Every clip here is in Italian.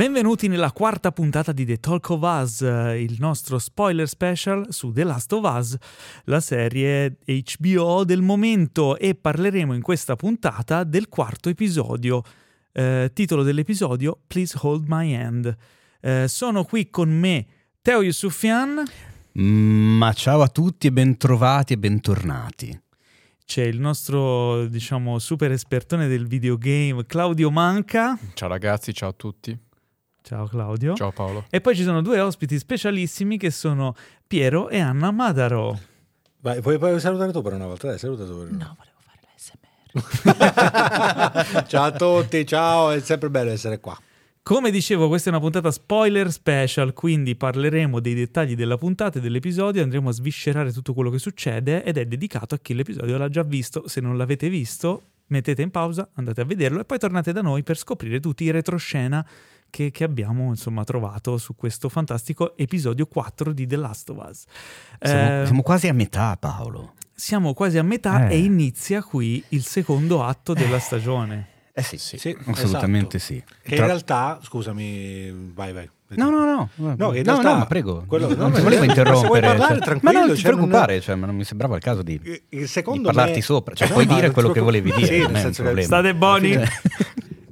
Benvenuti nella quarta puntata di The Talk of Us, eh, il nostro spoiler special su The Last of Us, la serie HBO del momento e parleremo in questa puntata del quarto episodio. Eh, titolo dell'episodio Please Hold My Hand. Eh, sono qui con me Teo Yusufian. Ma ciao a tutti e bentrovati e bentornati. C'è il nostro, diciamo, super espertone del videogame Claudio Manca. Ciao ragazzi, ciao a tutti. Ciao Claudio. Ciao Paolo. E poi ci sono due ospiti specialissimi che sono Piero e Anna Madaro. Vai, puoi, puoi salutare tu per una volta? Dai, saluta tu. Per una. No, volevo fare l'ASMR. ciao a tutti, ciao, è sempre bello essere qua. Come dicevo, questa è una puntata spoiler special, quindi parleremo dei dettagli della puntata e dell'episodio, andremo a sviscerare tutto quello che succede ed è dedicato a chi l'episodio l'ha già visto. Se non l'avete visto, mettete in pausa, andate a vederlo e poi tornate da noi per scoprire tutti i retroscena che, che, abbiamo insomma trovato su questo fantastico episodio 4 di The Last of Us. Siamo, eh, siamo quasi a metà Paolo. Siamo quasi a metà eh. e inizia qui il secondo atto della stagione. Eh sì, sì, sì assolutamente esatto. sì. Che Tra... in realtà, scusami, vai vai. No, no, no. No, in realtà, no, no prego. Quello, no, non ti volevo interrompere. Vuoi parlare cioè, tranquillo. Ma non ti cioè, preoccupare, non... cioè, ma non mi sembrava il caso di, di parlarti me... sopra. Cioè, no, puoi dire quello che volevi dire. Sì, nel senso che... State buoni.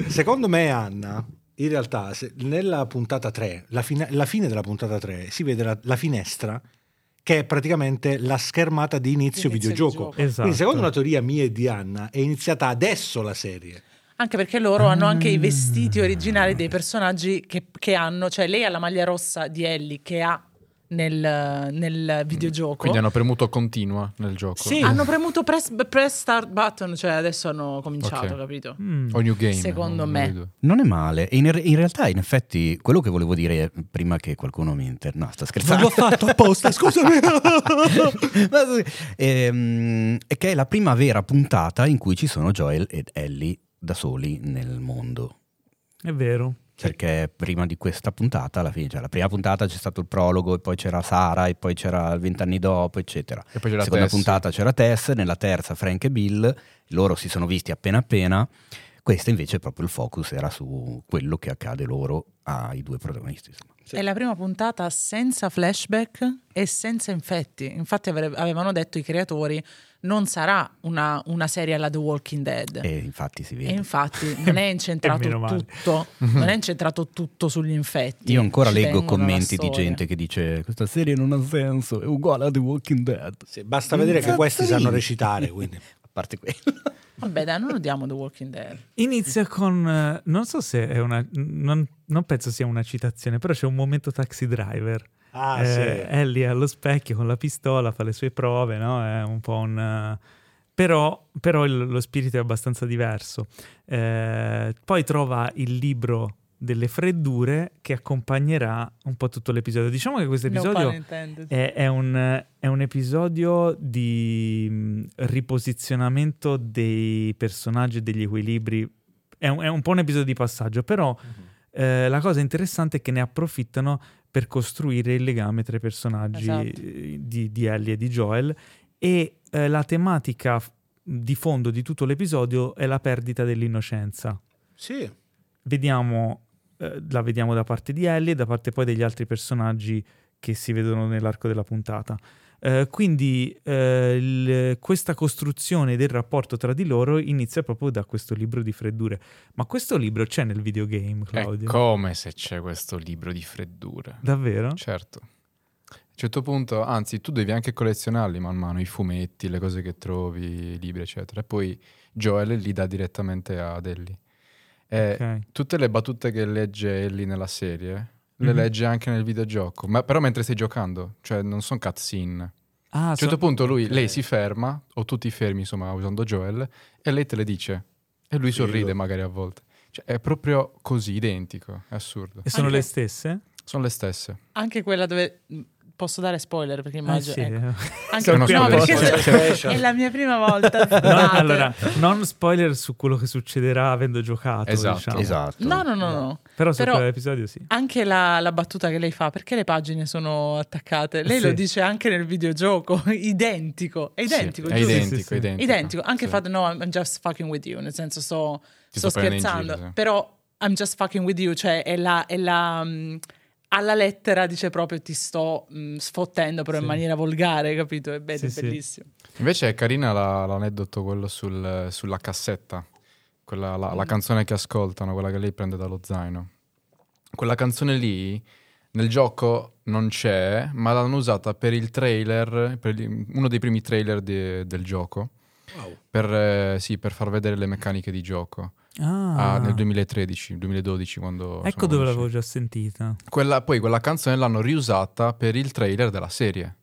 Secondo me, Anna, in realtà nella puntata 3, la, fine, la fine della puntata 3, si vede la, la, finestra che è praticamente la schermata di inizio, inizio videogioco. Esatto. Quindi secondo una teoria mia e di Anna è iniziata adesso la serie. Anche perché loro hanno anche i vestiti originali dei personaggi che, che hanno, cioè lei ha la maglia rossa di Ellie che ha nel, nel, videogioco. Quindi hanno premuto continua nel gioco. Sì, hanno premuto press, press, start button, cioè adesso hanno cominciato, okay. capito? Mm. O new game. Secondo non me. Non è male. In, in, realtà, in effetti, quello che volevo dire prima che qualcuno mi inter... No, sta scherzando. Non l'ho fatto apposta, scusami. ehm, è che è la prima vera puntata in cui ci sono Joel ed Ellie da soli nel mondo. È vero perché prima di questa puntata, alla fine, cioè la prima puntata c'è stato il prologo e poi c'era Sara e poi c'era vent'anni dopo, eccetera. E poi c'era la seconda Tess. puntata c'era Tess, nella terza Frank e Bill, loro si sono visti appena appena. Questa invece proprio il focus era su quello che accade loro ai due protagonisti. Sì. È la prima puntata senza flashback e senza infetti. Infatti avevano detto i creatori non sarà una, una, serie alla The Walking Dead. E infatti si vede. E infatti non è incentrato tutto, non è incentrato tutto sugli infetti. Io ancora leggo commenti di gente che dice questa serie non ha senso, è uguale a The Walking Dead. Sì, basta vedere che questi sanno recitare, quindi. parte quello. Vabbè, dai, non odiamo The Walking Dead. Inizia con. Uh, non so se è una. Non, non penso sia una citazione, però c'è un momento taxi driver Ah, eh, sì. È lì allo specchio con la pistola, fa le sue prove, no? È un po' un... Però, però il, lo spirito è abbastanza diverso. Eh, poi trova il libro delle freddure che accompagnerà un po' tutto l'episodio. Diciamo che questo episodio no è, è, un, è, un, episodio di riposizionamento dei personaggi e degli equilibri. È un, è un, po' un episodio di passaggio, però uh-huh. eh, la cosa interessante è che ne approfittano per costruire il legame tra i personaggi esatto. di, di, Ellie e di Joel e eh, la tematica di fondo di tutto l'episodio è la perdita dell'innocenza. Sì. Vediamo, eh, la vediamo da parte di Ellie e da parte poi degli altri personaggi che si vedono nell'arco della puntata. Eh, quindi eh, il, questa costruzione del rapporto tra di loro inizia proprio da questo libro di freddure. Ma questo libro c'è nel videogame, Claudio? È come se c'è questo libro di freddure. Davvero? Certo. A un certo punto, anzi, tu devi anche collezionarli man mano, i fumetti, le cose che trovi, i libri, eccetera. E poi Joel li dà direttamente ad Ellie. E okay. tutte le battute che legge Ellie nella serie le mm-hmm. legge anche nel videogioco, ma però mentre stai giocando, cioè non sono cutscene. Ah, a un certo so... punto lui, okay. lei si ferma, o tu ti fermi, insomma, usando Joel, e lei te le dice. E lui Figo. sorride magari a volte. Cioè, è proprio così, identico, è assurdo. E sono anche... le stesse? Sono le stesse. Anche quella dove Posso dare spoiler perché immagino. Ah, sì. ecco. Anche no, no, perché è la mia prima volta. no, allora, non spoiler su quello che succederà avendo giocato. Esatto. Diciamo. esatto. No, no, no, no. Però su quell'episodio sì. Anche la, la, battuta che lei fa, perché le pagine sono attaccate? Lei sì. lo dice anche nel videogioco, identico. È identico, sì, è identico, identico. identico. Anche fatto, no, I'm just fucking with you, nel senso sto, sto scherzando. Però I'm just fucking with you, cioè è la... È la um, alla lettera dice proprio ti sto mh, sfottendo però sì. in maniera volgare, capito? È, be- sì, è bellissimo. Sì. Invece è carina la, l'aneddoto quello sul, sulla cassetta, quella, la, la, mm. canzone che ascoltano, quella che lei prende dallo zaino. Quella canzone lì nel gioco non c'è, ma l'hanno usata per il trailer, per uno dei primi trailer de, del gioco, wow. per, eh, sì, per far vedere le meccaniche di gioco. Ah. Ah, nel 2013, 2012 quando... Ecco dove l'avevo già sentita. Quella, poi quella canzone l'hanno riusata per il trailer della serie.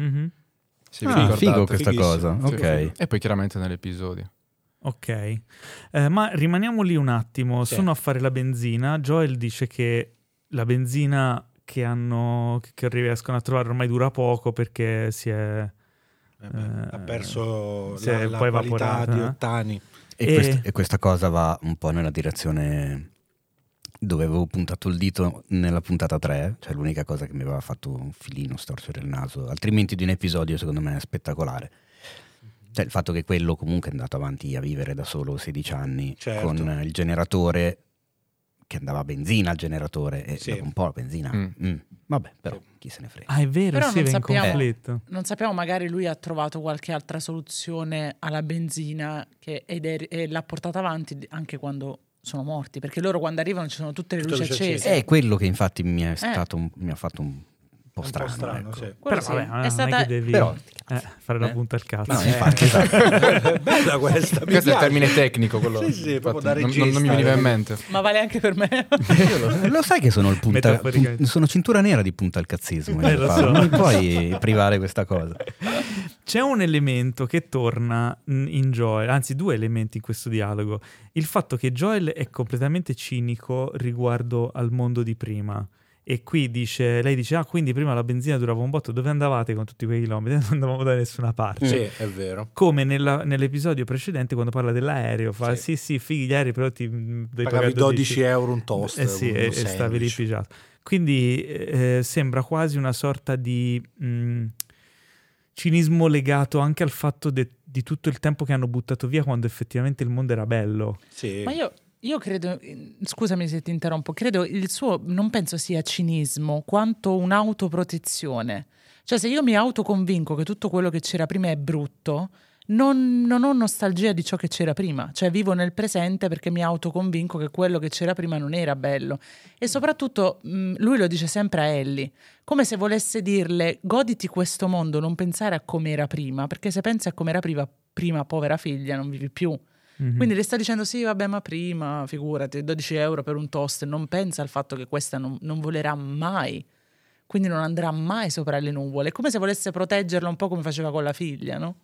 Mm-hmm. Sì, ah, figo questa cosa, sì, ok. E poi chiaramente nell'episodio. Ok, eh, ma rimaniamo lì un attimo, sì. sono a fare la benzina, Joel dice che la benzina che, hanno, che riescono a trovare ormai dura poco perché si è... Eh beh, eh, ha perso la, la qualità di eh? ottani. E. Questa, e questa cosa va un po' nella direzione dove avevo puntato il dito nella puntata 3, cioè l'unica cosa che mi aveva fatto un filino storcere il naso, altrimenti di un episodio secondo me è spettacolare. Cioè il fatto che quello comunque è andato avanti a vivere da solo 16 anni certo. con il generatore che andava a benzina al generatore e sì. dopo un po' la benzina. Mm. Mm. Vabbè, però chi se ne frega. Ah, è vero, però sì, non sappiamo, in Non sappiamo, magari lui ha trovato qualche altra soluzione alla benzina che, ed è, e l'ha portata avanti anche quando sono morti, perché loro quando arrivano ci sono tutte le luci accese. È quello che infatti mi, è eh. un, mi ha fatto un po' strano. Un po strano ecco. sì. Però, sì, vabbè, è stata... devi Però, eh, fare la punta al cazzo. No, infatti, esatto. Bella questa. Questo è il termine tecnico. Quello, sì, sì, proprio da regista, non, non, mi veniva in mente. Ma vale anche per me. lo, lo, sai che sono il punta, pun, sono cintura nera di punta al cazzismo. Eh, so. Non puoi privare questa cosa. C'è un elemento che torna in Joel, anzi due elementi in questo dialogo. Il fatto che Joel è completamente cinico riguardo al mondo di prima e qui dice, lei dice, ah quindi prima la benzina durava un botto, dove andavate con tutti quei chilometri? Non andavamo da nessuna parte. Sì, è vero. Come nella, nell'episodio precedente quando parla dell'aereo, fa sì sì, sì fighi gli aerei però ti devi Pagavi 12, 12 euro un toast. Eh sì, e, e stavi lì pigiato. Quindi eh, sembra quasi una sorta di mh, mm, cinismo legato anche al fatto de, di tutto il tempo che hanno buttato via quando effettivamente il mondo era bello. Sì. Ma io io credo, scusami se ti interrompo, credo il suo non penso sia cinismo quanto un'autoprotezione. Cioè, se io mi autoconvinco che tutto quello che c'era prima è brutto, non, non, ho nostalgia di ciò che c'era prima, cioè vivo nel presente perché mi autoconvinco che quello che c'era prima non era bello. E soprattutto mh, lui lo dice sempre a Ellie, come se volesse dirle goditi questo mondo, non pensare a come era prima, perché se pensi a come era prima, prima povera figlia, non vivi più. Mm-hmm. Quindi le sta dicendo sì, vabbè, ma prima, figurati, 12 euro per un toast, non pensa al fatto che questa non, non volerà mai, quindi non andrà mai sopra le nuvole, è come se volesse proteggerla un po' come faceva con la figlia, no?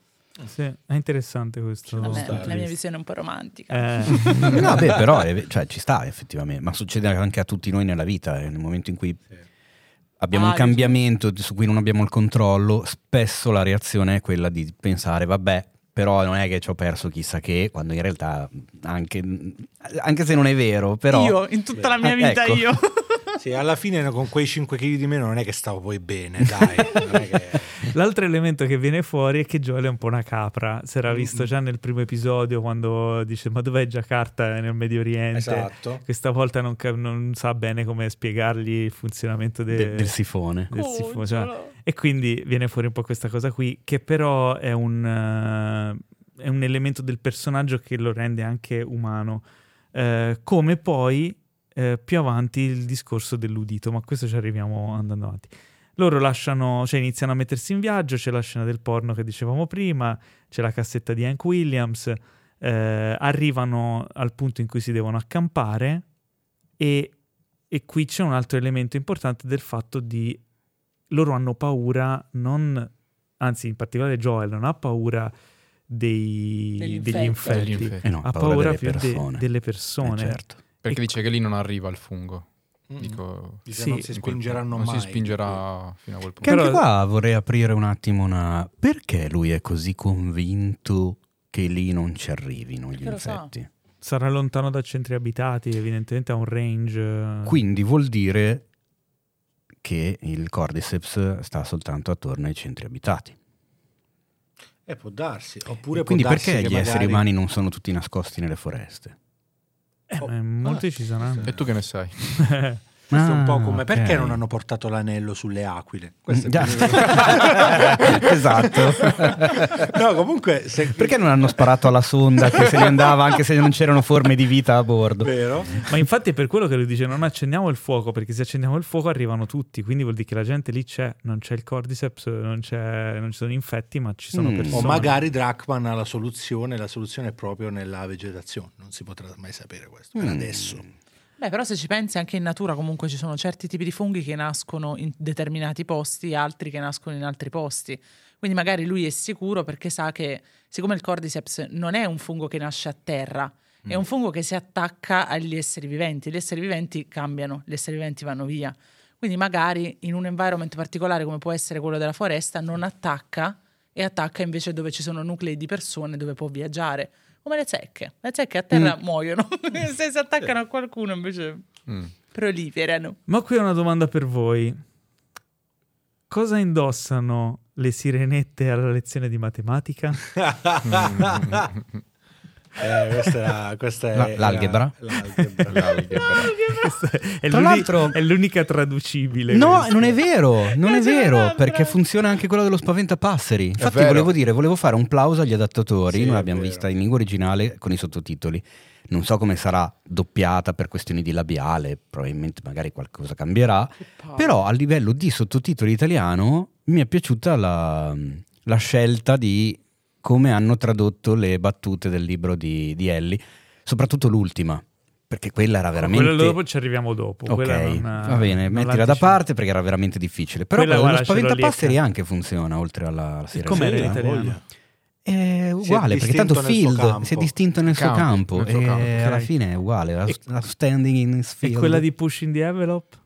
Sì, è interessante questo. La mia, la mia visione è un po' romantica. Eh. no, beh, però cioè, ci sta effettivamente, ma succede anche a tutti noi nella vita, eh, nel momento in cui sì. abbiamo ah, un cambiamento su cui non abbiamo il controllo, spesso la reazione è quella di pensare, vabbè, però non è che ci ho perso chissà che, quando in realtà anche, anche se non è vero, però... Io, in tutta la mia vita ecco. io. Sì, alla fine con quei 5 kg di meno non è che stavo poi bene, dai. che... L'altro elemento che viene fuori è che Joel è un po' una capra. Si era visto mm. già nel primo episodio quando dice ma dov'è Jakarta nel Medio Oriente? Esatto. Questa volta non, non sa bene come spiegargli il funzionamento de... De, del sifone. Del oh, sifone cioè, e quindi viene fuori un po' questa cosa qui, che però è un, uh, è un elemento del personaggio che lo rende anche umano. Uh, come poi uh, più avanti il discorso dell'udito, ma a questo ci arriviamo andando avanti. Loro lasciano, cioè iniziano a mettersi in viaggio, c'è la scena del porno che dicevamo prima, c'è la cassetta di Hank Williams, eh, arrivano al punto in cui si devono accampare e, e qui c'è un altro elemento importante del fatto di loro hanno paura, non, anzi in particolare Joel non ha paura dei, degli, degli infetti, degli infetti. Eh no, ha paura, paura più persone. De, delle persone. Eh certo. Perché e dice che lì non arriva il fungo. Dico, sì, non si spingeranno non mai. si spingerà fino a quel punto. Che anche qua vorrei aprire un attimo una... Perché lui è così convinto che lì non ci arrivino gli infetti? Sarà lontano da centri abitati, evidentemente ha un range... Quindi vuol dire che il Cordyceps sta soltanto attorno ai centri abitati. Eh, può darsi. Oppure quindi può darsi perché gli magari... esseri umani non sono tutti nascosti nelle foreste? Eh, Oh, molti ah, ci saranno. E tu che ne sai? Questo ah, è un po' come okay. perché non hanno portato l'anello sulle aquile? Questo è esatto. no, comunque se... perché non hanno sparato alla sonda che se ne andava anche se non c'erano forme di vita a bordo? Vero? Ma infatti è per quello che lui dice non accendiamo il fuoco perché se accendiamo il fuoco arrivano tutti, quindi vuol dire che la gente lì c'è, non c'è il cordyceps, non, c'è, non ci sono infetti, ma ci sono mm. persone. O magari Drachman ha la soluzione, la soluzione è proprio nella vegetazione, non si potrà mai sapere questo per mm. adesso. Beh, però se ci pensi anche in natura comunque ci sono certi tipi di funghi che nascono in determinati posti, altri che nascono in altri posti. Quindi magari lui è sicuro perché sa che siccome il cordyceps non è un fungo che nasce a terra, mm. è un fungo che si attacca agli esseri viventi. Gli esseri viventi cambiano, gli esseri viventi vanno via. Quindi magari in un environment particolare come può essere quello della foresta non attacca e attacca invece dove ci sono nuclei di persone dove può viaggiare come le zecche. Le zecche a terra mm. muoiono, se si attaccano a qualcuno invece mm. proliferano. Ma qui ho una domanda per voi. Cosa indossano le sirenette alla lezione di matematica? Eh, questa, è, questa è La, l'algebra. l'algebra. l'algebra. è, Tra l'altro, è l'unica traducibile. No, questa. non è vero, non è vero, perché funziona anche quello dello spaventapasseri. Infatti volevo dire, volevo fare un plauso agli adattatori, sì, noi l'abbiamo vista in lingua originale con i sottotitoli. Non so come sarà doppiata per questioni di labiale, probabilmente magari qualcosa cambierà, però a livello di sottotitoli italiano mi è piaciuta la, la scelta di come hanno tradotto le battute del libro di, di Ellie, soprattutto l'ultima. Perché quella era veramente. Quella dopo ci arriviamo dopo. Ok, non, va bene, mettila da parte perché era veramente difficile. Però quella, lo spaventapasseri anche funziona oltre alla, alla serie. Come era in italiano? È uguale, perché tanto Field si è distinto nel suo campo, nel suo campo. e alla fine è uguale. La, standing in his field. E quella di Pushing the Envelope?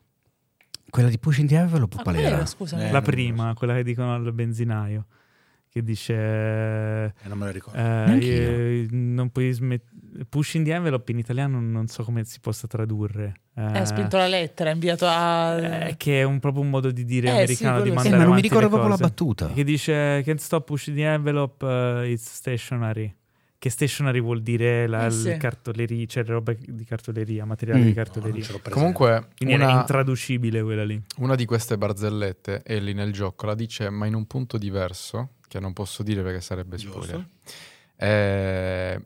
Quella di Pushing the Envelope, ah, qual era? Scusami. Eh, la prima, quella che dicono al benzinaio che dice eh, non me la ricordo eh, non puoi smettere push in the envelope in italiano non so come si possa tradurre eh, ha spinto la lettera, ha inviato a... Eh, che è un, proprio un modo di dire eh, americano sì, di mandare eh, ma non mi ricordo proprio la battuta che dice can't stop pushing the envelope uh, it's stationary che stationary vuol dire la eh sì. cartoleria, cioè roba di cartoleria, materiale mm. di cartoleria. No, Comunque, Quindi una, era intraducibile quella lì. Una di queste barzellette, Ellie nel gioco la dice, ma in un punto diverso, che non posso dire perché sarebbe spoiler. È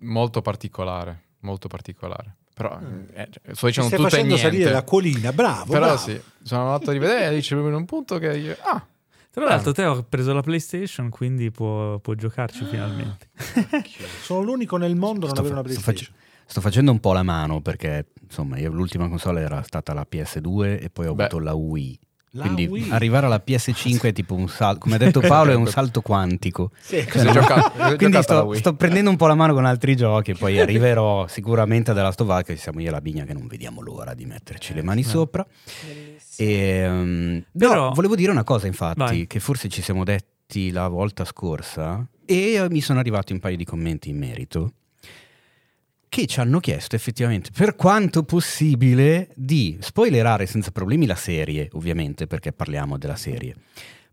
molto particolare, molto particolare. Però mm. eh, cioè, sto dicendo tutto niente. salire la colina, bravo. Però bravo. sì, sono andato a rivedere e dice proprio in un punto che io, ah, tra l'altro, te ho preso la PlayStation, quindi può, può giocarci finalmente. Sono l'unico nel mondo a non avere una PlayStation. Sto, fac- sto, facendo un po' la mano perché insomma, io, l'ultima console era stata la PS2 e poi ho Beh. avuto la Wii. La Quindi Wii. arrivare alla PS5 è tipo un salto, come ha detto Paolo, è un salto quantico. Sì, cioè, giocato, Quindi sto, sto, prendendo un po' la mano con altri giochi e poi arriverò sicuramente a The Last of Us, che siamo io e la Bigna che non vediamo l'ora di metterci le mani sopra. E, um, però, però, volevo dire una cosa infatti, vai. che forse ci siamo detti la volta scorsa e mi sono arrivati un paio di commenti in merito che ci hanno chiesto effettivamente, per quanto possibile, di spoilerare senza problemi la serie, ovviamente perché parliamo della serie,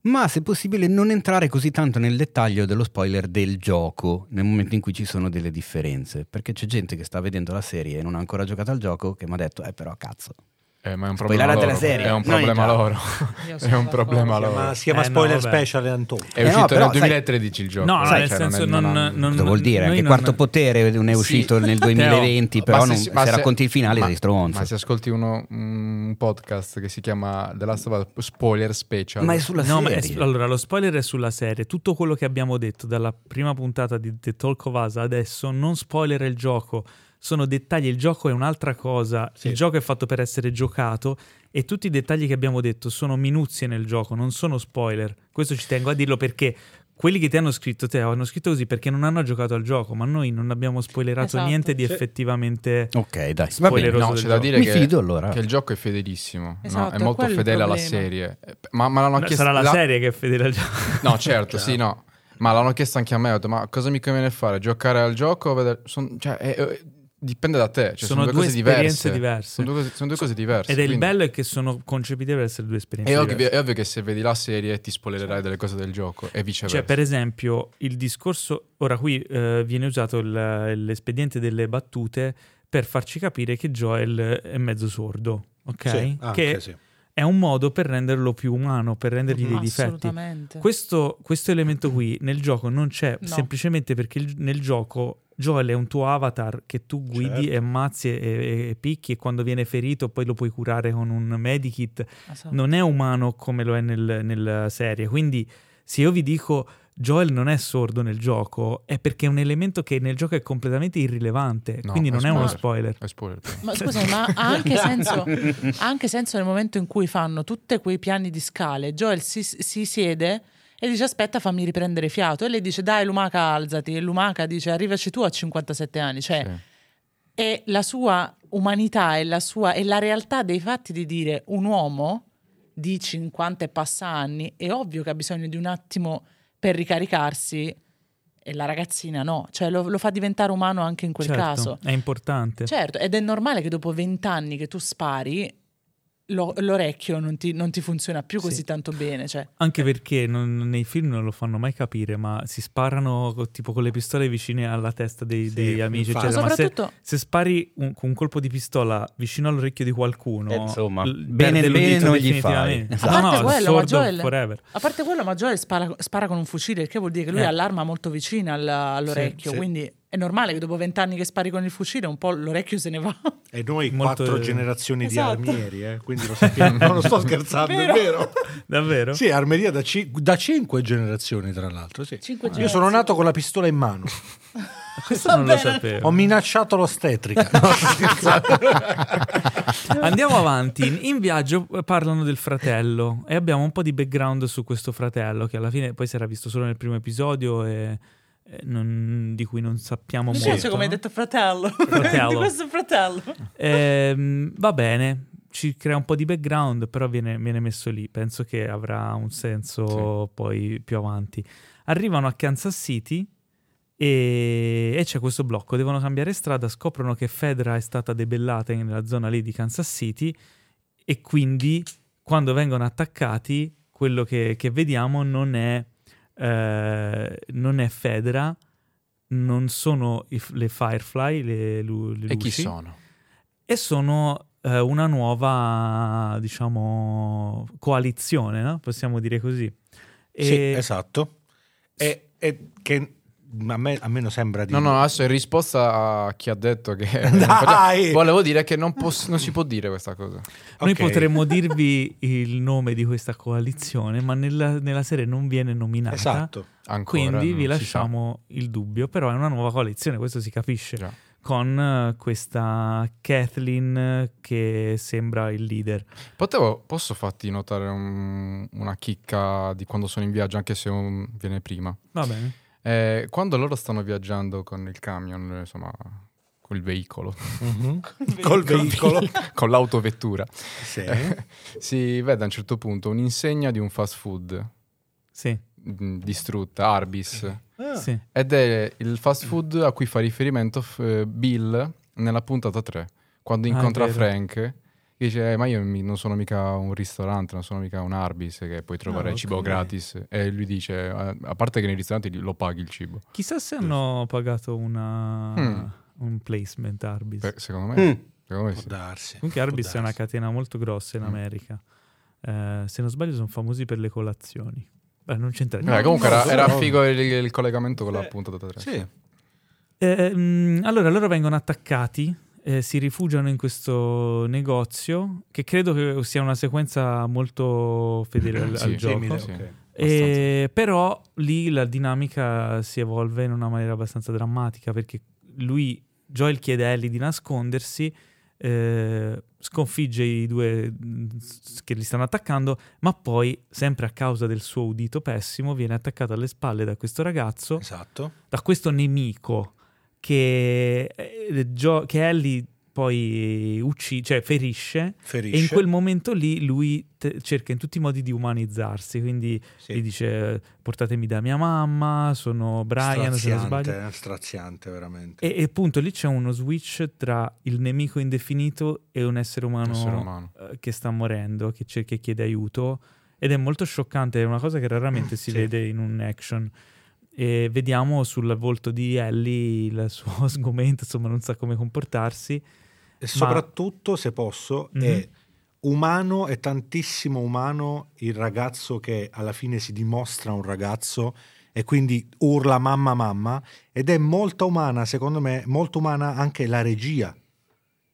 ma se possibile non entrare così tanto nel dettaglio dello spoiler del gioco nel momento in cui ci sono delle differenze, perché c'è gente che sta vedendo la serie e non ha ancora giocato al gioco che mi ha detto, eh però cazzo, eh, ma è un problema loro. della serie. È un problema loro. è un problema loro. Ma si chiama eh, spoiler no, special Antonio. È uscito no, però, nel 2013 sai, il gioco. No, sai, nel cioè, senso non, non, non, Cosa vuol dire? Anche Quarto Potere non è uscito sì. nel 2020, però non, se, se racconti il finale sei stronzo. Ma se ascolti uno, un podcast che si chiama The Last of Us Spoiler Special. Ma è sulla no, serie. È, allora, lo spoiler è sulla serie. Tutto quello che abbiamo detto dalla prima puntata di The Talk of Us adesso non spoiler il gioco sono dettagli, il gioco è un'altra cosa, sì. il gioco è fatto per essere giocato e tutti i dettagli che abbiamo detto sono minuzie nel gioco, non sono spoiler. Questo ci tengo a dirlo perché quelli che ti hanno scritto te hanno scritto così perché non hanno giocato al gioco, ma noi non abbiamo spoilerato esatto. niente di sì. effettivamente Ok, dai, va bene, no, c'è da dire Mi che, fido, allora. che il gioco è fedelissimo, esatto, no? è molto fedele alla serie. Ma, ma l'hanno chiesto Sarà la, la serie che è fedele al gioco. No, certo, sì, no. Ma l'hanno chiesto anche a me, ho detto, ma cosa mi conviene fare? Giocare al gioco? Vedere... Son... Cioè, è, Dipende da te, cioè sono, sono, due, due cose esperienze diverse. Sono due, sono due cose diverse. Ed è il bello è che sono concepite per essere due esperienze è diverse. Ovvio, è ovvio che se vedi la serie ti spoilerai delle cose del gioco e viceversa. Cioè, per esempio, il discorso... Ora qui eh, viene usato il, l'espediente delle battute per farci capire che Joel è mezzo sordo, ok? Sì, anche, che sì. È un modo per renderlo più umano, per rendergli dei difetti. Assolutamente. Questo, questo elemento qui nel gioco non c'è No. semplicemente perché il- nel gioco Joel è un tuo avatar che tu guidi Certo. e ammazzi e, e- e picchi e quando viene ferito poi lo puoi curare con un medikit. Esatto. Non è umano come lo è nel- nella serie. Quindi se io vi dico Joel non è sordo nel gioco è perché è un elemento che nel gioco è completamente irrilevante. No, quindi è non è uno spoiler. spoiler. È spoiler. Ma scusami, ma ha anche senso, ha anche senso nel momento in cui fanno tutti quei piani di scale. Joel si, si siede e dice: Aspetta, fammi riprendere fiato. E lei dice: Dai, Lumaca, alzati. E Lumaca dice: Arrivaci tu a 57 anni. Cioè, Sì. è la sua umanità e la, sua, e la realtà dei fatti di dire un uomo di 50 e passa anni è ovvio che ha bisogno di un attimo per ricaricarsi e la ragazzina no, cioè lo, lo fa diventare umano anche in quel Certo, caso. È importante. Certo, ed è normale che dopo vent'anni che tu spari lo- l'orecchio non ti, non ti funziona più così Sì. tanto bene. Cioè. Anche perché non- nei film non lo fanno mai capire, ma si sparano tipo con le pistole vicine alla testa dei, Sì, dei amici. Ma eccetera. Ma se, soprattutto, se spari un, con un colpo di pistola vicino all'orecchio di qualcuno, Eh, insomma, l- bene- bene non gli fai. A parte no, quello, ma Joel- a parte quello, ma Joel spara, spara con un fucile, il che vuol dire che lui Eh. ha l'arma molto vicina al- all'orecchio. Sì, sì. Quindi è normale che dopo vent'anni che spari con il fucile, un po' l'orecchio se ne va. E noi Molto- quattro generazioni Esatto. di armieri, eh, quindi lo sappiamo. non lo sto scherzando, Vero. è vero. Davvero? Sì, armeria da, ci- da cinque generazioni, tra l'altro. Sì. Cinque Io sono nato con la pistola in mano. Questo non lo sapevo. Ho minacciato l'ostetrica. Andiamo avanti. In viaggio eh, parlano del fratello e abbiamo un po' di background su questo fratello che alla fine poi si era visto solo nel primo episodio e non- di cui non sappiamo Mi molto. piace come hai detto fratello. Fratello. di questo fratello. Ehm, va bene, ci crea un po' di background, però viene, viene messo lì. Penso che avrà un senso poi più avanti. Arrivano a Kansas City e, e c'è questo blocco. Devono cambiare strada. Scoprono che Fedra è stata debellata nella zona lì di Kansas City e quindi quando vengono attaccati, quello che, che vediamo non è, eh, non è Fedra. Non sono i- le Firefly, le, lu- le luci E chi sono? e sono eh, una nuova, diciamo, coalizione, no? possiamo dire così. E Sì, esatto. E, e che a me almeno sembra di... No, no, adesso in risposta a chi ha detto che... Dai! Volevo dire che non, poss- non si può dire questa cosa. Noi potremmo dirvi il nome di questa coalizione, ma nella, nella serie non viene nominata. Esatto. Ancora Quindi non vi lasciamo il dubbio, però è una nuova coalizione, questo si capisce. Già. con eh, questa Kathleen eh, che sembra il leader. Potevo, posso farti notare un- una chicca di quando sono in viaggio, anche se un- viene prima. Va bene. Eh, quando loro stanno viaggiando con il camion, insomma, col veicolo, Mhm. Col veicolo. con l'autovettura, Sì. si vede a un certo punto un'insegna di un fast food Sì, mh, distrutta, Arbis. Ah, sì. Ed è il fast food a cui fa riferimento f- Bill nella puntata 3, quando Ah, incontra vero. Frank. Dice, "Eh, ma io mi- non sono mica un ristorante, non sono mica un Arbis che puoi trovare Ah, ok. cibo gratis. E lui dice, "Eh, a parte che nei ristoranti lo paghi il cibo. Chissà se hanno pagato una, Mm. un placement Arbis. Beh, secondo me, Mm. secondo me Può sì. darsi. Comunque Arbis è una darsi. catena molto grossa in Mm. America. Eh, se non sbaglio sono famosi per le colazioni. Beh, non c'entra Eh, niente. comunque no, era, era no. figo il, il collegamento con la Sì. puntata 3. Sì. Eh, mm, allora, loro vengono attaccati, eh, si rifugiano in questo negozio, che credo che sia una sequenza molto fedele al, Sì, al sì, gioco. Simile, Sì. E- però lì la dinamica si evolve in una maniera abbastanza drammatica perché lui, Joel chiede a Ellie di nascondersi, eh, sconfigge i due mm, che li stanno attaccando, ma poi, sempre a causa del suo udito pessimo, viene attaccato alle spalle da questo ragazzo, Esatto. da questo nemico che, eh, Gio- che Ellie poi uccide, cioè ferisce. Ferisce. E in quel momento lì lui te- cerca in tutti i modi di umanizzarsi, quindi Sì. gli dice portatemi da mia mamma, sono Brian se non sbaglio. straziante, straziante veramente. E, e appunto lì c'è uno switch tra il nemico indefinito e un essere umano, Essere umano. eh, che sta morendo, che, cer- che chiede aiuto. Ed è molto scioccante, è una cosa che raramente si Sì. vede in un action. E vediamo sul volto di Ellie il suo sgomento, insomma non sa come comportarsi. E ma... soprattutto, se posso, mm-hmm. è umano, è tantissimo umano il ragazzo che alla fine si dimostra un ragazzo e quindi urla mamma mamma ed è molto umana, secondo me, molto umana anche la regia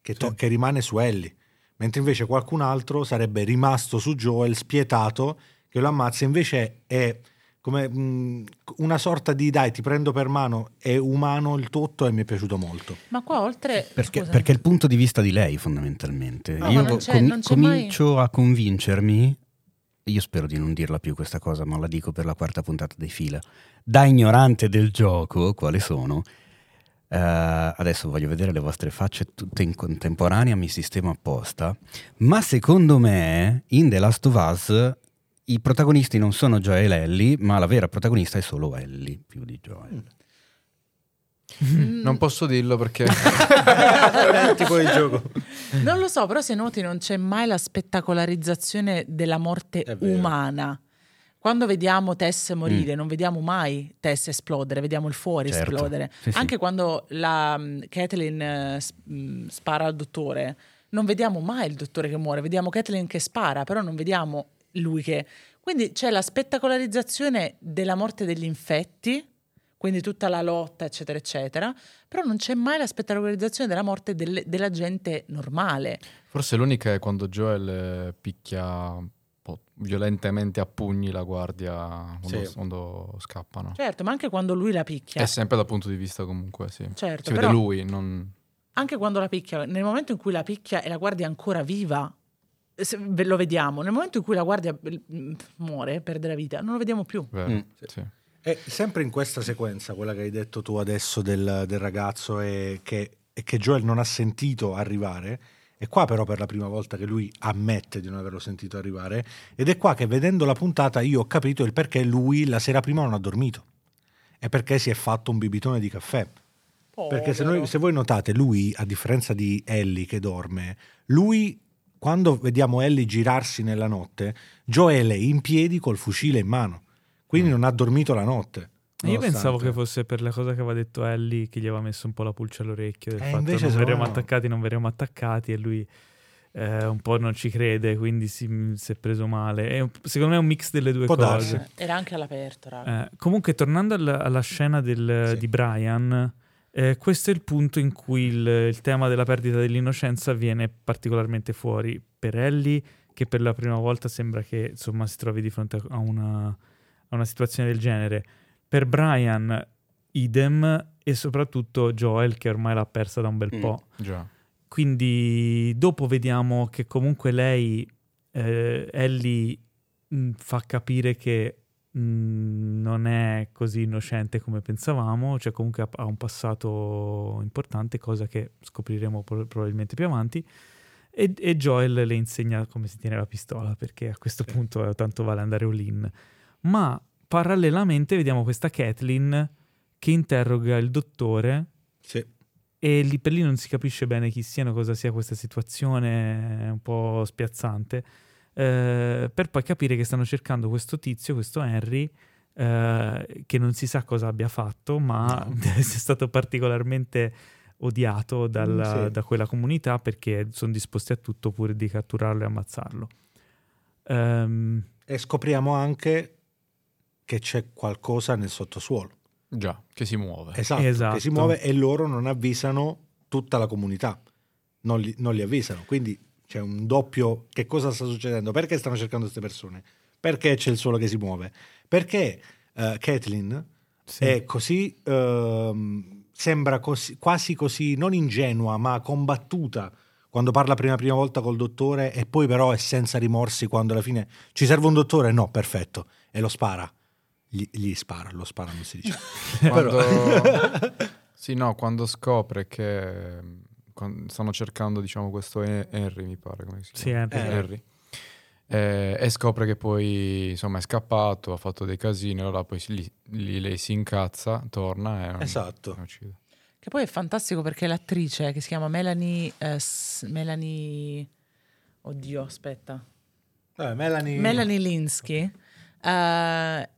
che, to- sì. che rimane su Ellie, mentre invece qualcun altro sarebbe rimasto su Joel spietato che lo ammazza, invece è come mh, una sorta di dai ti prendo per mano è umano il tutto e mi è piaciuto molto. Ma qua oltre perché, perché è il punto di vista di lei fondamentalmente. No, io com- comincio mai... a convincermi io spero di non dirla più questa cosa ma la dico per la quarta puntata dei fila. Da ignorante del gioco quale sono? Uh, adesso voglio vedere le vostre facce tutte in contemporanea mi sistemo apposta. Ma secondo me in The Last of Us i protagonisti non sono Joel e Ellie, ma la vera protagonista è solo Ellie, più di Joel. Mm. Non posso dirlo perché tipo di gioco. Non lo so, però se noti non c'è mai la spettacolarizzazione della morte umana. Quando vediamo Tess morire, mm. non vediamo mai Tess esplodere, vediamo il fuori certo. esplodere. Sì, Anche sì. quando la um, Kathleen uh, spara al dottore, non vediamo mai il dottore che muore, vediamo Kathleen che spara, però non vediamo lui che... Quindi c'è la spettacolarizzazione della morte degli infetti, quindi tutta la lotta, eccetera, eccetera, però non c'è mai la spettacolarizzazione della morte del, della gente normale. Forse l'unica è quando Joel eh, picchia violentemente a pugni la guardia quando, sì. quando, scappano. Certo, ma anche quando lui la picchia. È sempre dal punto di vista comunque, sì. Certo, si vede lui, non... Anche quando la picchia, nel momento in cui la picchia e la guardia è ancora viva, lo vediamo, nel momento in cui la guardia mm, muore, perde la vita, non lo vediamo più. Mm. Sì. E sempre in questa sequenza, quella che hai detto tu adesso del, del ragazzo e che, e che, Joel non ha sentito arrivare, è qua però per la prima volta che lui ammette di non averlo sentito arrivare ed è qua che vedendo la puntata io ho capito il perché lui la sera prima non ha dormito e perché si è fatto un bibitone di caffè. Povero. Perché se, noi, se voi notate, lui, a differenza di Ellie che dorme, lui quando vediamo Ellie girarsi nella notte, Joel è in piedi col fucile in mano, quindi mm. non ha dormito la notte. Io pensavo che fosse per la cosa che aveva detto Ellie che gli aveva messo un po' la pulce all'orecchio del eh, fatto non verremo no. attaccati, non verremo attaccati e lui eh, un po' non ci crede, quindi si, si è preso male. È un, secondo me è un mix delle due cose. Darsi. Era anche all'aperto. Eh, comunque, tornando alla, alla scena del, sì. di Brian, eh, questo è il punto in cui il, il, tema della perdita dell'innocenza viene particolarmente fuori per Ellie, che per la prima volta sembra che insomma, si trovi di fronte a una, a una situazione del genere. Per Brian, idem, e soprattutto Joel, che ormai l'ha persa da un bel mm, po'. Già. Quindi dopo vediamo che comunque lei, eh, Ellie, mh, fa capire che Mm, non è così innocente come pensavamo, cioè comunque ha, un passato importante, cosa che scopriremo probabilmente più avanti. E, e, Joel le insegna come si tiene la pistola, perché a questo sì. punto tanto vale andare all-in. Ma parallelamente vediamo questa Kathleen che interroga il dottore. Sì. E lì per lì non si capisce bene chi siano, cosa sia questa situazione, un po' spiazzante eh, per poi capire che stanno cercando questo tizio, questo Henry, eh, che non si sa cosa abbia fatto, ma no. è stato particolarmente odiato dalla, mm, sì. da quella comunità perché sono disposti a tutto pur di catturarlo e ammazzarlo. Um, e scopriamo anche che c'è qualcosa nel sottosuolo. Già, che si muove. Esatto, esatto. che si muove e loro non avvisano tutta la comunità, non li, non li avvisano. Quindi c'è un doppio che cosa sta succedendo? Perché stanno cercando queste persone? Perché c'è il sole che si muove? Perché uh, Kathleen sì. è così, uh, sembra così, quasi così, non ingenua, ma combattuta quando parla prima, prima volta col dottore e poi però è senza rimorsi quando alla fine ci serve un dottore? No, perfetto, e lo spara. Gli, gli spara, lo spara non si dice. quando... sì, no, quando scopre che stanno cercando diciamo questo Henry mi pare come si chiama? Sì, Henry, Henry. Eh, e scopre che poi insomma è scappato ha fatto dei casini allora poi lì, lì lei si incazza torna e esatto. uccide. Che poi è fantastico perché l'attrice che si chiama Melanie eh, Melanie oddio aspetta. Eh, Melanie Melanie Linsky eh,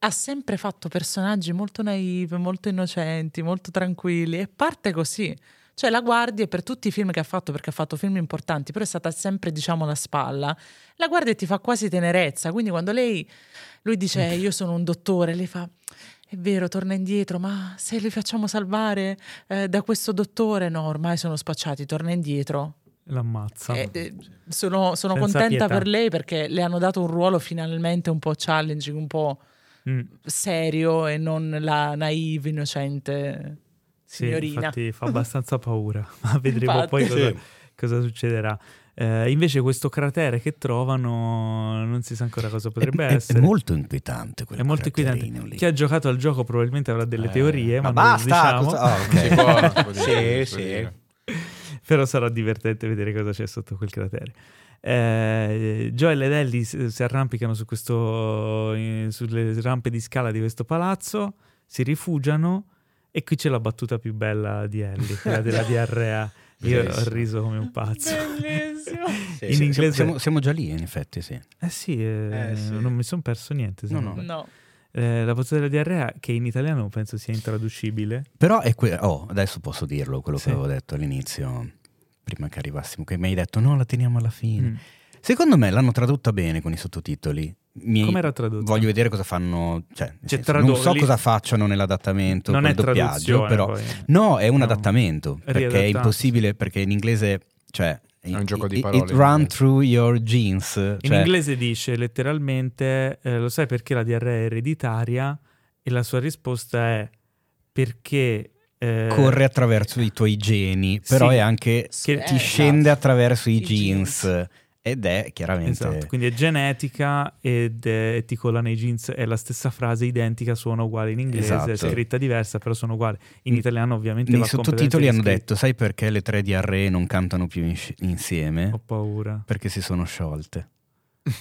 ha sempre fatto personaggi molto naive, molto innocenti, molto tranquilli e parte così. Cioè la guardi e per tutti i film che ha fatto, perché ha fatto film importanti, però è stata sempre, diciamo, la spalla, la guardi e ti fa quasi tenerezza. Quindi quando lei, lui dice io sono un dottore, lei fa è vero, torna indietro, ma se li facciamo salvare eh, da questo dottore, no, ormai sono spacciati, torna indietro. L'ammazza. Eh, eh, sono, sono contenta pietà. per lei perché le hanno dato un ruolo finalmente un po' challenging, un po' mm. serio e non la naive, innocente signorina. Sì, infatti fa abbastanza paura, ma vedremo poi cosa, cosa succederà. Eh, invece questo cratere che trovano non si sa ancora cosa potrebbe è, essere. È molto inquietante. È molto inquietante. Lì. Chi ha giocato al gioco probabilmente avrà delle eh, teorie, ma, ma basta. Diciamo. Oh, okay. può, sì, sì. Però sarà divertente vedere cosa c'è sotto quel cratere. Eh, Joel ed Ellie si arrampicano su questo, sulle rampe di scala di questo palazzo, si rifugiano e qui c'è la battuta più bella di Ellie, quella della diarrea. Io Bellissimo. ho riso come un pazzo. Bellissimo. sì, in inglese... Siamo, siamo, già lì, in effetti, sì. Eh sì, eh, eh sì. non mi sono perso niente. No, no. no. Eh, la battuta della diarrea, che in italiano penso sia intraducibile. Però è que- oh, adesso posso dirlo, quello sì. che avevo detto all'inizio, prima che arrivassimo, che mi hai detto no, la teniamo alla fine. Mm. Secondo me l'hanno tradotta bene con i sottotitoli. Mi... Come era tradotto? Voglio vedere cosa fanno. Cioè, cioè senso, non so cosa facciano nell'adattamento, non è doppiaggio, però. Poi. No, è un no. adattamento. Perché è impossibile, perché in inglese. Cioè, è un gioco di parole. It run through your genes. Cioè... In inglese dice letteralmente: eh, Lo sai perché la diarrea è ereditaria? E la sua risposta è perché eh, corre attraverso i tuoi geni, però sì, è anche che ti scende attraverso i, I jeans. jeans. Ed è chiaramente... Esatto, quindi è genetica ed è ticola nei jeans, è la stessa frase identica, suona uguale in inglese, esatto. è scritta diversa, però sono uguali. In italiano ovviamente... Nei sottotitoli hanno detto, sai perché le tre di Arre non cantano più in- insieme? Ho paura. Perché si sono sciolte.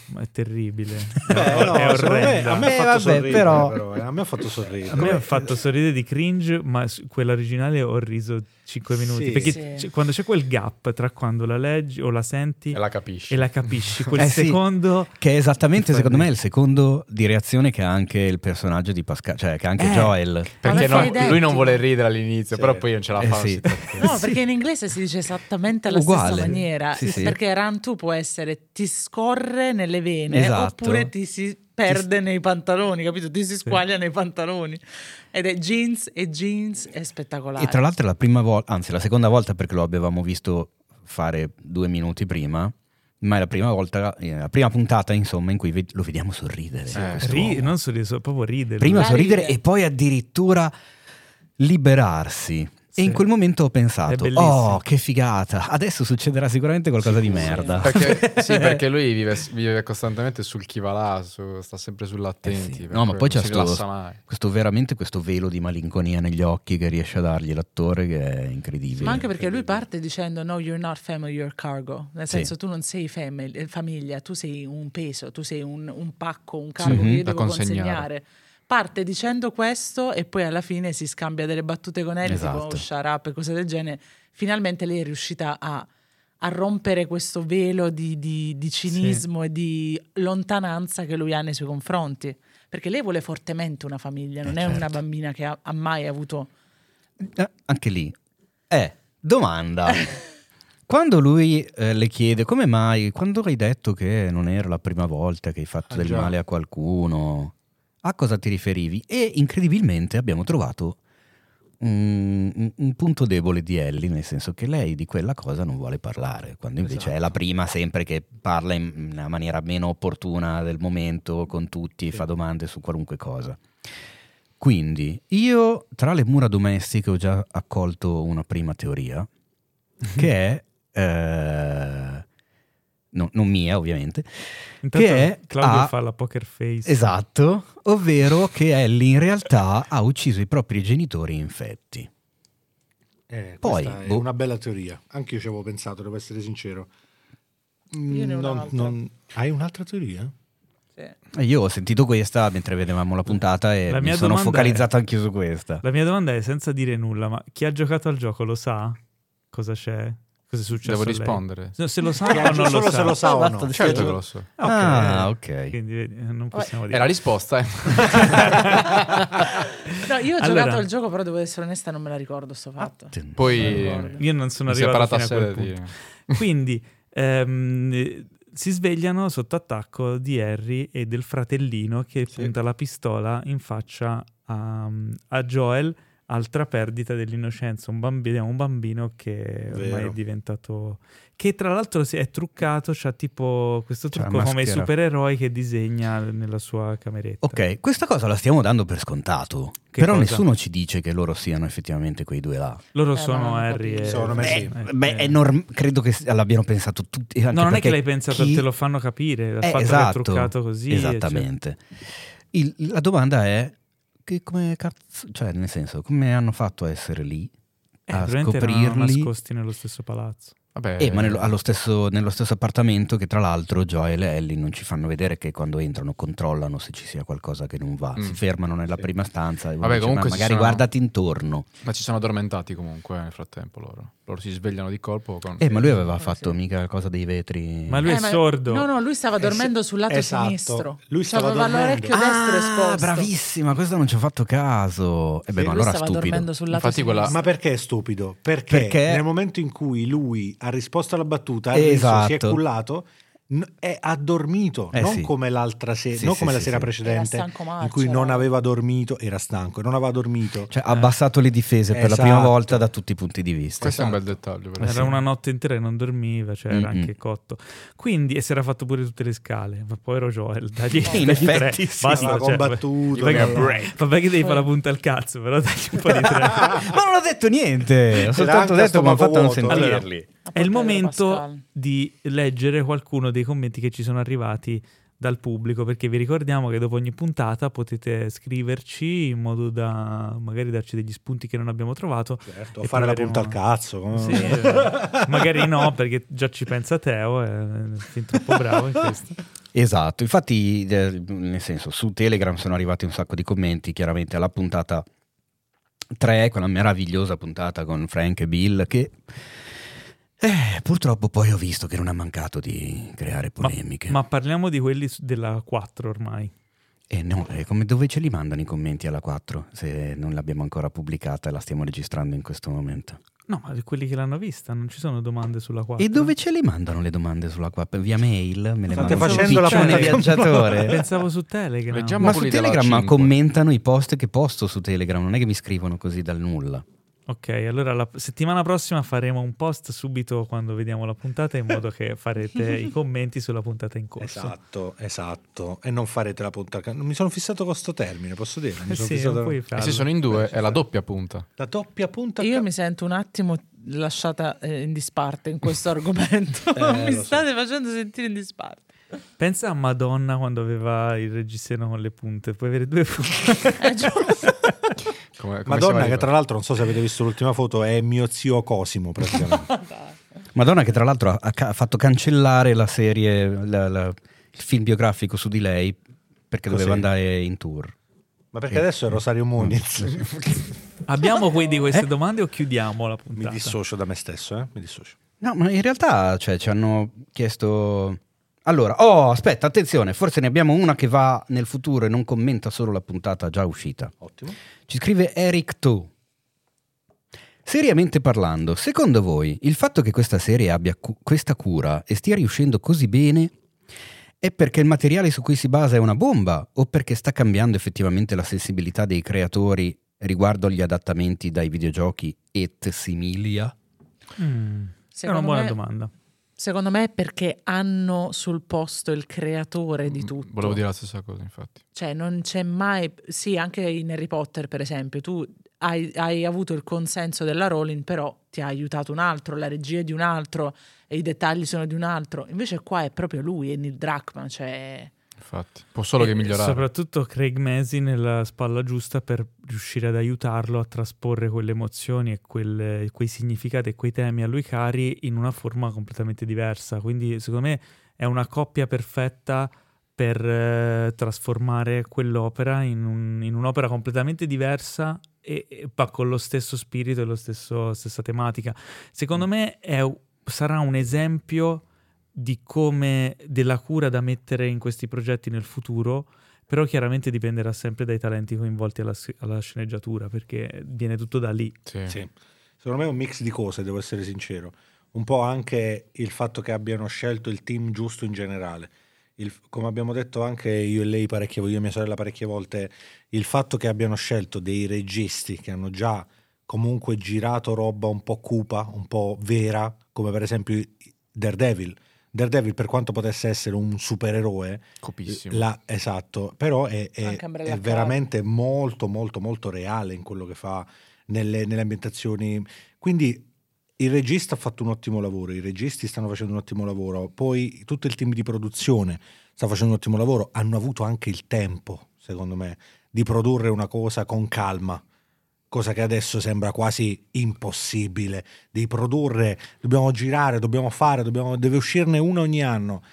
Ma è terribile. Beh, no, è orrendo. A me, ha fatto sorridere, però... però eh. a me ha fatto sorridere. A me ha fatto sorridere di cringe, ma quella originale ho riso 5 minuti. Sì, perché sì. C- quando c'è quel gap tra quando la leggi o la senti e la capisci, e la capisci quel eh secondo. Sì, che è esattamente, secondo me, il secondo di reazione che ha anche il personaggio di Pascal, cioè che ha anche eh, Joel. Perché no, lui non vuole ridere all'inizio, però poi non ce la eh, fa. Sì. No, perché in inglese si dice esattamente alla Uguale. stessa maniera. Perché run to può essere ti scorre nelle vene esatto. oppure ti si perde nei pantaloni, capito? Ti si squaglia sì. nei pantaloni. Ed è jeans e jeans, è spettacolare. E tra l'altro è la prima volta, anzi la seconda volta perché lo avevamo visto fare due minuti prima, ma è la prima volta, eh, la prima puntata insomma in cui lo vediamo sorridere. Eh, ri- non sorridere, proprio ridere. Prima sorridere e poi addirittura liberarsi. E in quel momento ho pensato, oh che figata, adesso succederà sicuramente qualcosa di merda. Perché, sì, perché lui vive, vive, costantemente sul chi va là, su, sta sempre sull'attenti. Eh sì. No, ma poi c'è sto, questo, veramente questo velo di malinconia negli occhi che riesce a dargli l'attore che è incredibile. Ma anche perché lui parte dicendo no, you're not family, you're cargo. Nel senso sì. tu non sei family, famiglia, tu sei un peso, tu sei un, un pacco, un cargo sì. che io devo consegnare. consegnare parte dicendo questo e poi alla fine si scambia delle battute con Ellie, esatto. tipo oh, shut up e cose del genere. Finalmente lei è riuscita a, a rompere questo velo di, di, di cinismo sì. e di lontananza che lui ha nei suoi confronti. Perché lei vuole fortemente una famiglia, non eh, è certo. una bambina che ha, ha mai avuto... Eh, anche lì. Eh, domanda. Quando lui eh, le chiede come mai, quando hai detto che non era la prima volta che hai fatto ah, del già. male a qualcuno, a cosa ti riferivi e incredibilmente abbiamo trovato un, un, punto debole di Ellie, nel senso che lei di quella cosa non vuole parlare, quando invece esatto. è la prima sempre che parla in una maniera meno opportuna del momento con tutti, sì. fa domande su qualunque cosa. Quindi io tra le mura domestiche ho già accolto una prima teoria, che è... Eh, no, non mia ovviamente, Intanto che è Claudio a, fa la poker face. Esatto, ovvero che Ellie in realtà ha ucciso i propri genitori infetti. Eh, Poi, è boh. una bella teoria, anche io ci avevo pensato, devo essere sincero. Io ne ho non, non... Hai un'altra teoria? Sì. Io ho sentito questa mentre vedevamo la puntata e la mi sono focalizzato è, anche su questa. La mia domanda è senza dire nulla, ma chi ha giocato al gioco lo sa cosa c'è? Cosa è successo? Devo rispondere. Se- Se lo sa o non lo solo sa? se lo sa o no. Certo che lo so. Ah, ok. Quindi vedi, non possiamo È dire. la risposta, eh. No, io ho Allora- giocato al gioco, però devo essere onesta, non me la ricordo sto fatto. Poi Io non sono è arrivato fino a a quel punto. di... Quindi ehm, eh, si svegliano sotto attacco di Harry e del fratellino che Sì. punta la pistola in faccia a, a Joel, altra perdita dell'innocenza. Un bambino, un bambino che ormai Vero. è diventato. Che tra l'altro si è truccato, c'ha tipo questo trucco come i supereroi che disegna nella sua cameretta. Ok, questa cosa la stiamo dando per scontato. Che però cosa? nessuno ci dice che loro siano effettivamente quei due là. Loro Eh, sono Harry e. Secondo me sì. eh, Beh, eh. è norm- credo che l'abbiano pensato tutti. anche No, non è che l'hai pensato, chi- te lo fanno capire. Il Eh, fatto esatto, che è truccato così. cioè- Esattamente. Il- la domanda è che come cazzo, cioè nel senso, come hanno fatto a essere lì Eh, a erano scoprirli? nascosti nello stesso palazzo. Vabbè, Eh, ma nello, allo stesso, nello stesso appartamento che tra l'altro Joel e Ellie non ci fanno vedere che quando entrano controllano se ci sia qualcosa che non va. Mm. Si fermano nella Sì. prima stanza e Vabbè, dice, "Ma magari sono- guardati intorno. Ma ci sono addormentati comunque nel frattempo loro. Loro si svegliano di colpo con... Eh, ma lui aveva Eh, fatto mica la cosa dei vetri. Ma lui è Eh, ma- sordo. No, no, lui stava Eh, dormendo sul lato esatto. sinistro. Lui stava Aveva dormendo. l'orecchio destro Ah, esposto. bravissima, questo non ci ho fatto caso. E beh, Sì, ma allora stava stupido. dormendo sul lato Infatti quella-. Ma perché è stupido? Perché, Perché- nel momento in cui lui ha risposto alla battuta, Esatto. riso, si è cullato, è addormito, Eh non sì. come l'altra sera, Sì, non sì, come la sera sì. precedente, Era stanco in cui non aveva dormito, era stanco, non aveva dormito. Cioè, ha abbassato le difese per la Esatto. prima volta da tutti i punti di vista. Questo è un bel Esatto. dettaglio. per Era esempio. una notte intera e non dormiva, cioè era Mm-mm. anche cotto. Quindi, e si era fatto pure tutte le scale. Ma povero Joel, dagli, In dagli tre. effetti sì. Basta, cioè, combattuto, vabbè, vabbè, vabbè che devi fare la punta al cazzo, però dagli un po' di tre. Ma non ho detto niente, ho soltanto detto che mi ha stomaco fatto non sentirli. È il momento Pascal. di leggere qualcuno dei commenti che ci sono arrivati dal pubblico, perché vi ricordiamo che dopo ogni puntata potete scriverci in modo da magari darci degli spunti che non abbiamo trovato. Certo, fare la proveremo- punta al cazzo. come- Sì, eh, magari no, perché già ci pensa Teo, è fin troppo bravo in questo. Esatto, infatti, eh, nel senso, su Telegram sono arrivati un sacco di commenti, chiaramente alla puntata 3, quella meravigliosa puntata con Frank e Bill, che eh, purtroppo poi ho visto che non ha mancato di creare polemiche. Ma parliamo di quelli della 4 ormai. E no, eh, come dove ce li mandano i commenti alla 4 se non l'abbiamo ancora pubblicata e la stiamo registrando in questo momento? No, ma quelli che l'hanno vista, non ci sono domande sulla 4. E dove ce li mandano le domande sulla 4? Via mail? Me le State facendo la puntata- viaggiatore? Pensavo su Telegram. Leggiamo- Ma su Telegram 5. commentano i post che posto su Telegram, non è che mi scrivono così dal nulla. Ok, allora la settimana prossima faremo un post subito quando vediamo la puntata in modo che farete i commenti sulla puntata in corso. Esatto, esatto. E non farete la punta al cazzo. Mi sono fissato con sto termine, posso dire? Mi Eh sono sì, fissato- E farlo. se sono in due, è la doppia punta. La doppia punta Io ca- mi sento un attimo lasciata eh, in disparte in questo argomento. Eh, mi lo so. state facendo sentire in disparte. Pensa a Madonna quando aveva il reggiseno con le punte, puoi avere due punte. Come, come Madonna, che tra l'altro, non so se avete visto l'ultima foto, è mio zio Cosimo praticamente. Madonna che tra l'altro ha, ha fatto cancellare la serie, la- la- il film biografico su di lei perché Così? doveva andare in tour. Ma perché adesso è Rosario Muniz. Abbiamo quindi queste Eh? domande o chiudiamo la Mi puntata? dissocio da me stesso, eh? Mi dissocio. No, ma in realtà cioè, ci hanno chiesto... Allora, oh, aspetta, attenzione, forse ne abbiamo una che va nel futuro e non commenta solo la puntata già uscita. Ottimo. Ci scrive Eric Tu. Seriamente parlando, secondo voi il fatto che questa serie abbia cu- questa cura e stia riuscendo così bene è perché il materiale su cui si basa è una bomba o perché sta cambiando effettivamente la sensibilità dei creatori riguardo agli adattamenti dai videogiochi et similia? Mm, è una buona me- domanda. Secondo me è perché hanno sul posto il creatore di Mm, tutto. Volevo dire la stessa cosa, infatti. Cioè, non c'è mai. Sì, anche in Harry Potter, per esempio, tu hai, hai avuto il consenso della Rowling, però ti ha aiutato un altro, la regia è di un altro e i dettagli sono di un altro. Invece, qua è proprio lui, è Neil Druckmann. Cioè, Infatti, può solo che E migliorare. Soprattutto Craig Masi nella spalla giusta per riuscire ad aiutarlo a trasporre quelle emozioni e quelle- quei significati e quei temi a lui cari in una forma completamente diversa. Quindi, secondo me, è una coppia perfetta per eh, trasformare quell'opera in, un- in un'opera completamente diversa e, e- ma con lo stesso spirito e la stessa tematica. Secondo me è sarà un esempio di come della cura da mettere in questi progetti nel futuro, però chiaramente dipenderà sempre dai talenti coinvolti alla, alla sceneggiatura, perché viene tutto da lì. Sì. Sì. Secondo me è un mix di cose, devo essere sincero. Un po' anche il fatto che abbiano scelto il team giusto in generale. Il, come abbiamo detto anche io e lei parecchie io e mia sorella parecchie volte, il fatto che abbiano scelto dei registi che hanno già comunque girato roba un po' cupa, un po' vera, come per esempio Daredevil. Daredevil, per quanto potesse essere un supereroe, Copissimo. La, esatto, però è, è, è veramente molto, molto, molto reale in quello che fa nelle, nelle ambientazioni. Quindi il regista ha fatto un ottimo lavoro, i registi stanno facendo un ottimo lavoro, poi tutto il team di produzione sta facendo un ottimo lavoro, hanno avuto anche il tempo, secondo me, di produrre una cosa con calma cosa che adesso sembra quasi impossibile, di produrre, dobbiamo girare, dobbiamo fare, dobbiamo, deve uscirne uno ogni anno.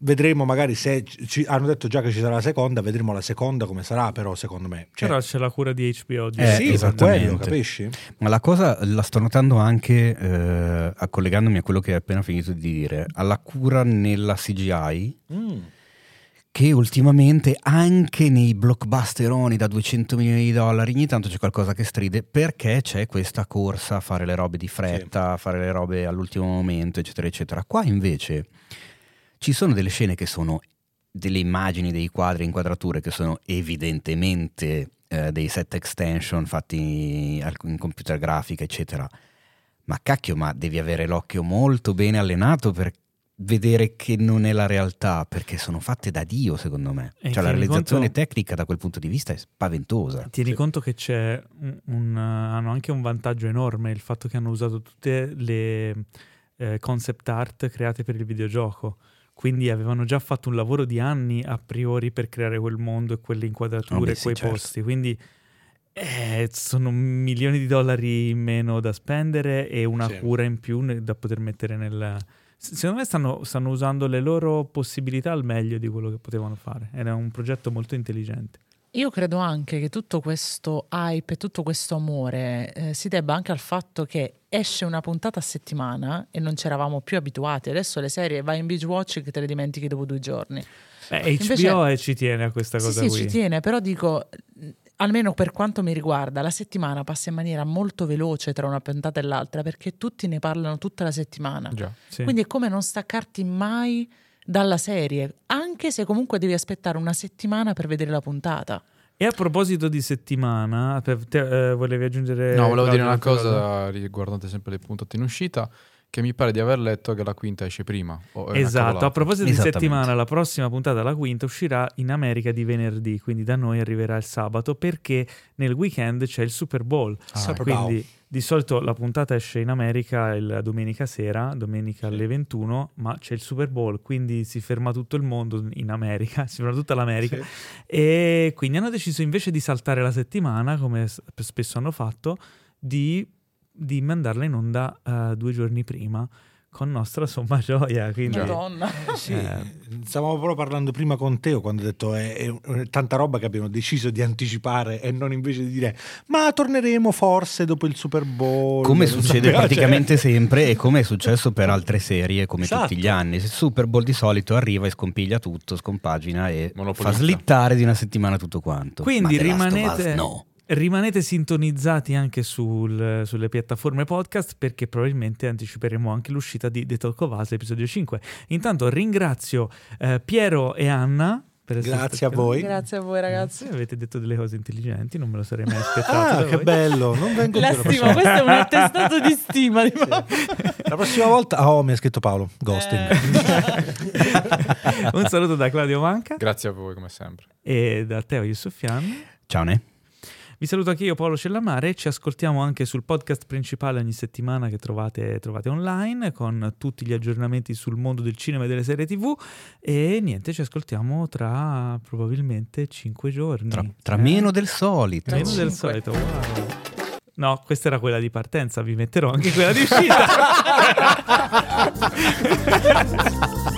Vedremo magari se ci, hanno detto già che ci sarà la seconda, vedremo la seconda come sarà, però secondo me. Cioè, però c'è la cura di HBO. Di eh, sì, esattamente. Quello, capisci? Ma la cosa la sto notando anche, eh, collegandomi a quello che hai appena finito di dire, alla cura nella CGI. Mm che ultimamente anche nei blockbusteroni da 200 milioni di dollari ogni tanto c'è qualcosa che stride perché c'è questa corsa a fare le robe di fretta, sì. a fare le robe all'ultimo momento, eccetera, eccetera. Qua invece ci sono delle scene che sono delle immagini, dei quadri, inquadrature che sono evidentemente eh, dei set extension fatti in computer grafica, eccetera. Ma cacchio, ma devi avere l'occhio molto bene allenato per vedere che non è la realtà perché sono fatte da Dio secondo me e cioè la realizzazione conto, tecnica da quel punto di vista è spaventosa tieni sì. conto che c'è un, un, hanno anche un vantaggio enorme il fatto che hanno usato tutte le eh, concept art create per il videogioco quindi avevano già fatto un lavoro di anni a priori per creare quel mondo e quelle inquadrature, oh, beh, quei certo. posti. Quindi eh, sono milioni di dollari in meno da spendere e una sì. cura in più da poter mettere nel, secondo me stanno, stanno, usando le loro possibilità al meglio di quello che potevano fare ed è un progetto molto intelligente. Io credo anche che tutto questo hype e tutto questo amore eh, si debba anche al fatto che esce una puntata a settimana e non ci eravamo più abituati. Adesso le serie vai in binge watch che te le dimentichi dopo due giorni. Beh, HBO Invece, ci tiene a questa cosa sì, qui. Sì, ci tiene, però dico almeno per quanto mi riguarda, la settimana passa in maniera molto veloce tra una puntata e l'altra perché tutti ne parlano tutta la settimana. Già, sì. Quindi è come non staccarti mai dalla serie, anche se comunque devi aspettare una settimana per vedere la puntata. E a proposito di settimana, te, eh, volevi aggiungere... No, volevo dire una cosa, cosa riguardante sempre le puntate in uscita che mi pare di aver letto che la quinta esce prima. esatto, a proposito di settimana, la prossima puntata, la quinta, uscirà in America di venerdì, quindi da noi arriverà il sabato perché nel weekend c'è il Super Bowl. Ah, quindi di solito la puntata esce in America la domenica sera, domenica alle 21, ma c'è il Super Bowl, quindi si ferma tutto il mondo in America, si ferma tutta l'America. Sì. E quindi hanno deciso invece di saltare la settimana, come spesso hanno fatto, di di mandarla in onda uh, due giorni prima con nostra somma gioia. Quindi, Madonna. Eh, sì, eh. Stavamo proprio parlando prima con Teo quando ho detto è, è, è, tanta roba che abbiamo deciso di anticipare e non invece di dire ma torneremo forse dopo il Super Bowl. Come succede praticamente cioè... sempre e come è successo per altre serie come esatto. tutti gli anni. Il Super Bowl di solito arriva e scompiglia tutto, scompagina e fa slittare di una settimana tutto quanto. Quindi rimanete... No Rimanete sintonizzati anche sul, sulle piattaforme podcast perché probabilmente anticiperemo anche l'uscita di The Talk of Us episodio 5. Intanto ringrazio eh, Piero e Anna. Grazie a voi. Grazie a voi ragazzi. Grazie, avete detto delle cose intelligenti, non me lo sarei mai aspettato. Ah, che bello, non vengo La stima, questo è un attestato di stima. Di sì. La prossima volta, oh mi ha scritto Paolo, ghosting. Eh. un saluto da Claudio Manca. Grazie a voi come sempre. E da Teo Yusufian. Ciao Ne. Vi saluto anche io Paolo Cellamare, ci ascoltiamo anche sul podcast principale ogni settimana che trovate, trovate, online con tutti gli aggiornamenti sul mondo del cinema e delle serie tv e niente, ci ascoltiamo tra probabilmente cinque giorni. Tra, tra eh? meno del solito. Meno del solito, wow. No, questa era quella di partenza, vi metterò anche quella di uscita.